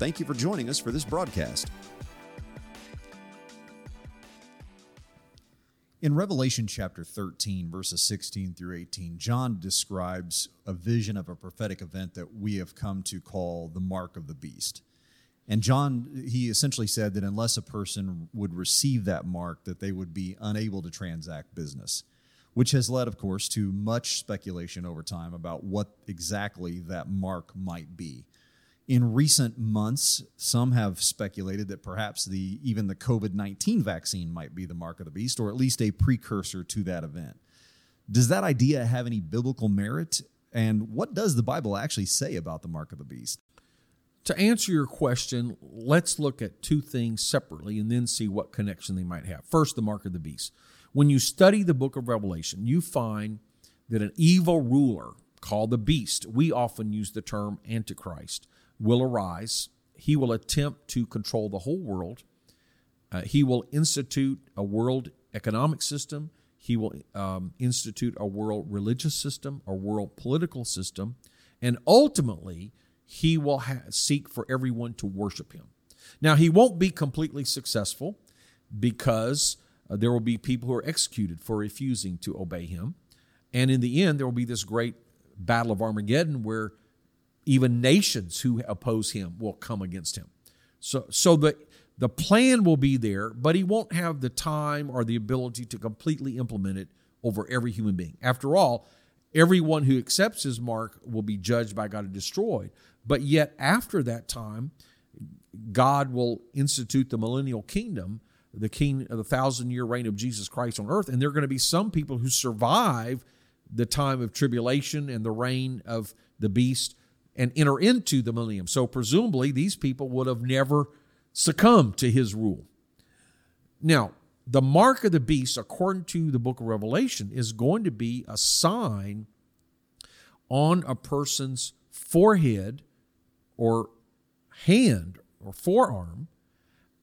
Thank you for joining us for this broadcast. In Revelation chapter 13, verses 16 through 18, John describes a vision of a prophetic event that we have come to call the mark of the beast. And John, he essentially said that unless a person would receive that mark, that they would be unable to transact business, which has led, of course, to much speculation over time about what exactly that mark might be. In recent months, some have speculated that perhaps the even the COVID 19 vaccine might be the mark of the beast, or at least a precursor to that event. Does that idea have any biblical merit? And what does the Bible actually say about the mark of the beast? To answer your question, let's look at two things separately and then see what connection they might have. First, the mark of the beast. When you study the book of Revelation, you find that an evil ruler called the beast, we often use the term Antichrist, will arise. He will attempt to control the whole world. Uh, he will institute a world economic system. He will um, institute a world religious system, a world political system, and ultimately, he will ha- seek for everyone to worship him. Now, he won't be completely successful because uh, there will be people who are executed for refusing to obey him. And in the end, there will be this great battle of Armageddon where even nations who oppose him will come against him. So, so the, the plan will be there, but he won't have the time or the ability to completely implement it over every human being. After all, everyone who accepts his mark will be judged by God and destroyed. But yet, after that time, God will institute the millennial kingdom, the king the thousand year reign of Jesus Christ on earth. And there are going to be some people who survive the time of tribulation and the reign of the beast and enter into the millennium. So presumably these people would have never succumbed to his rule. Now, the mark of the beast, according to the book of Revelation, is going to be a sign on a person's forehead or hand or forearm,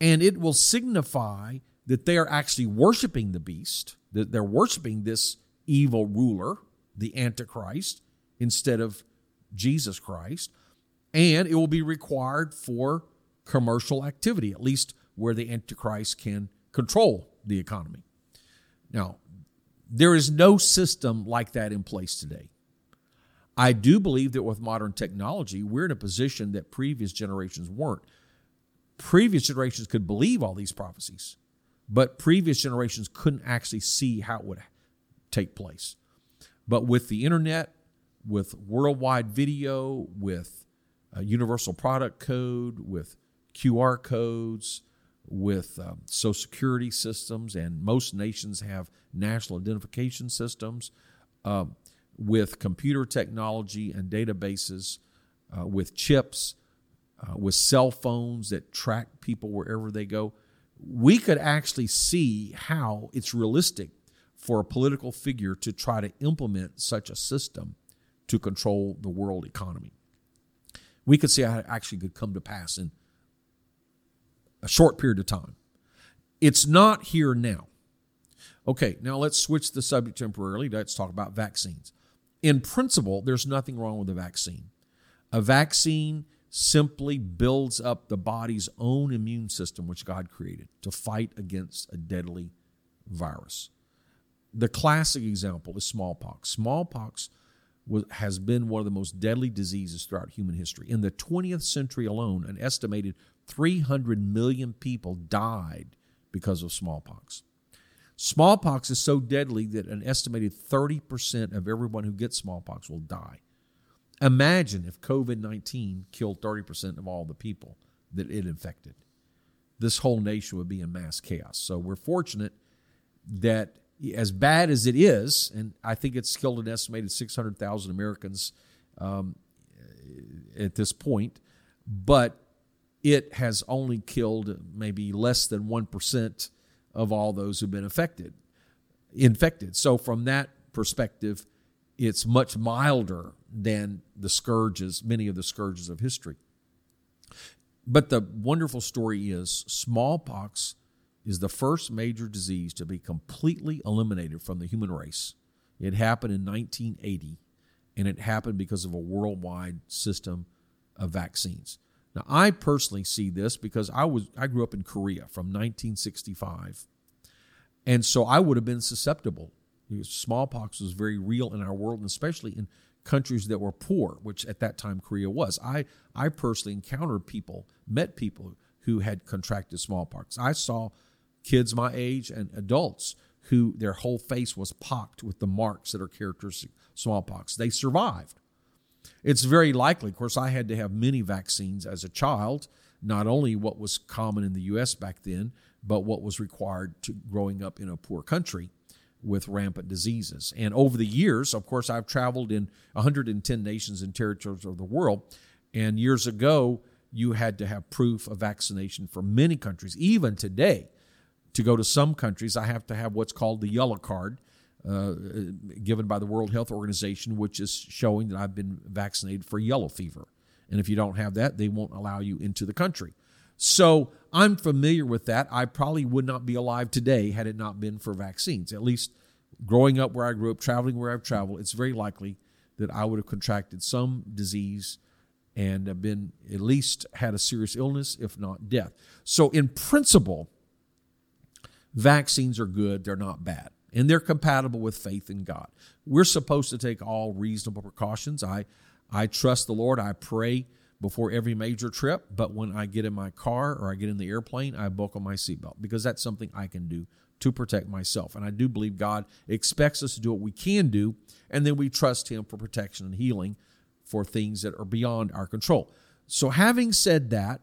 and it will signify that they are actually worshiping the beast, that they're worshiping this evil ruler, the Antichrist, instead of Jesus Christ, and it will be required for commercial activity, at least where the Antichrist can control the economy. Now, there is no system like that in place today. I do believe that with modern technology, we're in a position that previous generations weren't. Previous generations could believe all these prophecies, but previous generations couldn't actually see how it would take place. But with the internet, with worldwide video, with a universal product code, with QR codes, with um, social security systems, and most nations have national identification systems, uh, with computer technology and databases, uh, with chips, uh, with cell phones that track people wherever they go. We could actually see how it's realistic for a political figure to try to implement such a system to control the world economy. We could see how it actually could come to pass in a short period of time. It's not here now. Okay, now let's switch the subject temporarily. Let's talk about vaccines. In principle, there's nothing wrong with a vaccine. A vaccine simply builds up the body's own immune system, which God created, to fight against a deadly virus. The classic example is smallpox. Smallpox was, has been one of the most deadly diseases throughout human history. In the 20th century alone, an estimated 300 million people died because of smallpox. Smallpox is so deadly that an estimated 30% of everyone who gets smallpox will die. Imagine if COVID 19 killed 30% of all the people that it infected. This whole nation would be in mass chaos. So we're fortunate that as bad as it is, and I think it's killed an estimated 600,000 Americans um, at this point, but it has only killed maybe less than 1% of all those who've been affected infected. So from that perspective it's much milder than the scourges many of the scourges of history. But the wonderful story is smallpox is the first major disease to be completely eliminated from the human race it happened in 1980 and it happened because of a worldwide system of vaccines now, I personally see this because I was I grew up in Korea from 1965, and so I would have been susceptible. Smallpox was very real in our world, and especially in countries that were poor, which at that time Korea was. I I personally encountered people, met people who had contracted smallpox. I saw kids my age and adults who their whole face was pocked with the marks that are characteristic smallpox. They survived. It's very likely, of course, I had to have many vaccines as a child, not only what was common in the U.S. back then, but what was required to growing up in a poor country with rampant diseases. And over the years, of course, I've traveled in 110 nations and territories of the world. And years ago, you had to have proof of vaccination for many countries. Even today, to go to some countries, I have to have what's called the yellow card, uh, given by the World Health Organization, which is showing that I've been vaccinated for yellow fever. And if you don't have that, they won't allow you into the country. So I'm familiar with that. I probably would not be alive today had it not been for vaccines. At least growing up where I grew up, traveling where I've traveled, it's very likely that I would have contracted some disease and have been at least had a serious illness, if not death. So, in principle, vaccines are good, they're not bad and they're compatible with faith in God. We're supposed to take all reasonable precautions. I I trust the Lord. I pray before every major trip, but when I get in my car or I get in the airplane, I buckle my seatbelt because that's something I can do to protect myself. And I do believe God expects us to do what we can do, and then we trust Him for protection and healing for things that are beyond our control. So, having said that,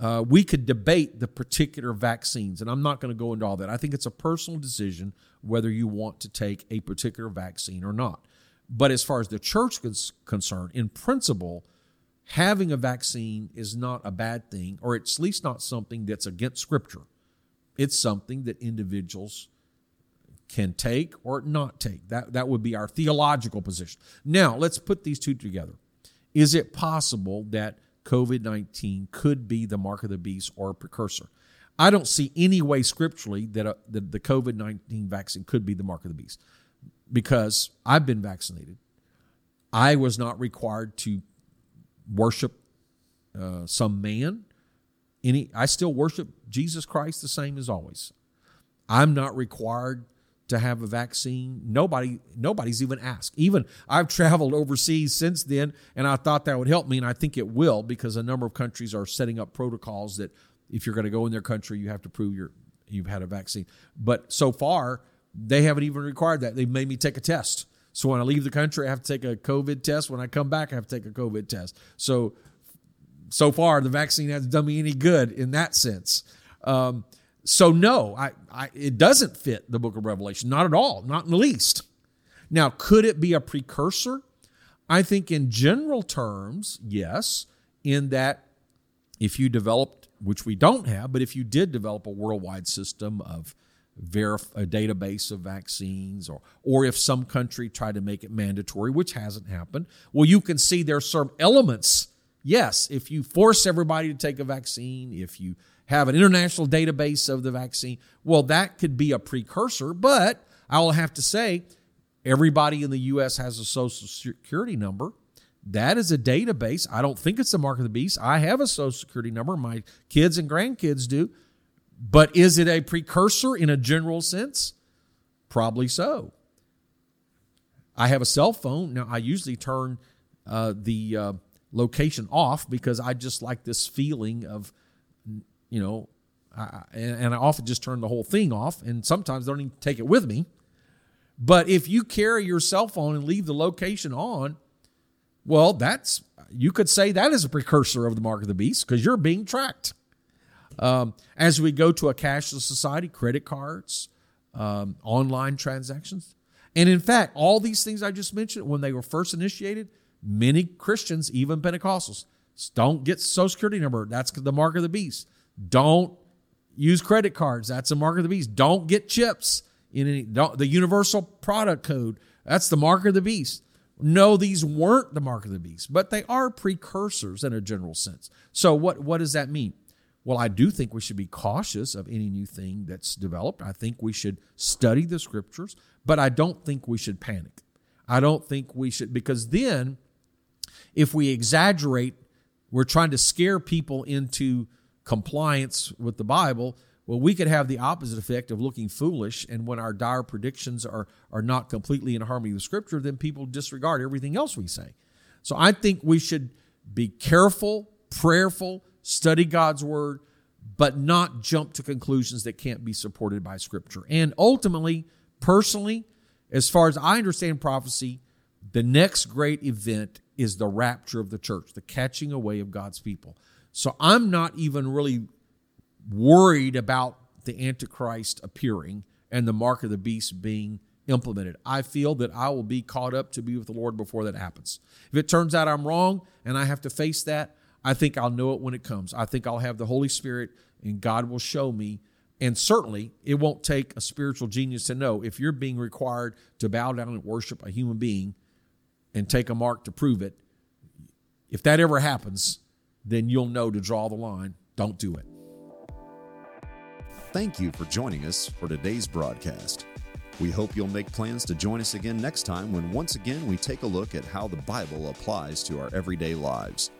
uh, we could debate the particular vaccines, and I'm not going to go into all that. I think it's a personal decision whether you want to take a particular vaccine or not. But as far as the church is concerned, in principle, having a vaccine is not a bad thing, or at least not something that's against Scripture. It's something that individuals can take or not take. That, that would be our theological position. Now, let's put these two together. Is it possible that COVID 19 could be the mark of the beast or a precursor. I don't see any way scripturally that, a, that the COVID 19 vaccine could be the mark of the beast because I've been vaccinated. I was not required to worship uh, some man. Any, I still worship Jesus Christ the same as always. I'm not required to have a vaccine. Nobody, nobody's even asked. Even I've traveled overseas since then, and I thought that would help me, and I think it will because a number of countries are setting up protocols that if you're going to go in their country, you have to prove you're you've had a vaccine. But so far, they haven't even required that. They've made me take a test. So when I leave the country, I have to take a COVID test. When I come back, I have to take a COVID test. So so far, the vaccine hasn't done me any good in that sense. Um, so no, I, I, it doesn't fit the book of Revelation, not at all, not in the least. Now, could it be a precursor? I think in general terms, yes, in that if you developed, which we don't have, but if you did develop a worldwide system of verif- a database of vaccines, or or if some country tried to make it mandatory, which hasn't happened, well, you can see there are some elements. Yes, if you force everybody to take a vaccine, if you have an international database of the vaccine. Well, that could be a precursor, but I will have to say everybody in the U.S. has a social security number. That is a database. I don't think it's the mark of the beast. I have a social security number. My kids and grandkids do. But is it a precursor in a general sense? Probably so. I have a cell phone. Now, I usually turn uh, the uh, location off because I just like this feeling of you know, I, and, I often just turn the whole thing off, and sometimes don't even take it with me. But if you carry your cell phone and leave the location on, well, that's you could say that is a precursor of the mark of the beast because you're being tracked. Um, as we go to a cashless society, credit cards, um, online transactions, and in fact, all these things I just mentioned when they were first initiated, many Christians, even Pentecostals, Don't get social security number. That's the mark of the beast. Don't use credit cards. That's the mark of the beast. Don't get chips in any the universal product code. That's the mark of the beast. No, these weren't the mark of the beast, but they are precursors in a general sense. So what what does that mean? Well, I do think we should be cautious of any new thing that's developed. I think we should study the scriptures, but I don't think we should panic. I don't think we should because then if we exaggerate, we're trying to scare people into compliance with the Bible, well, we could have the opposite effect of looking foolish. And when our dire predictions are, are not completely in harmony with Scripture, then people disregard everything else we say. So I think we should be careful, prayerful, study God's Word, but not jump to conclusions that can't be supported by Scripture. And ultimately, personally, as far as I understand prophecy, the next great event is the rapture of the church, the catching away of God's people. So I'm not even really worried about the Antichrist appearing and the mark of the beast being implemented. I feel that I will be caught up to be with the Lord before that happens. If it turns out I'm wrong and I have to face that, I think I'll know it when it comes. I think I'll have the Holy Spirit and God will show me. And certainly, it won't take a spiritual genius to know if you're being required to bow down and worship a human being and take a mark to prove it. If that ever happens, then you'll know to draw the line. Don't do it. Thank you for joining us for today's broadcast. We hope you'll make plans to join us again next time when once again we take a look at how the Bible applies to our everyday lives.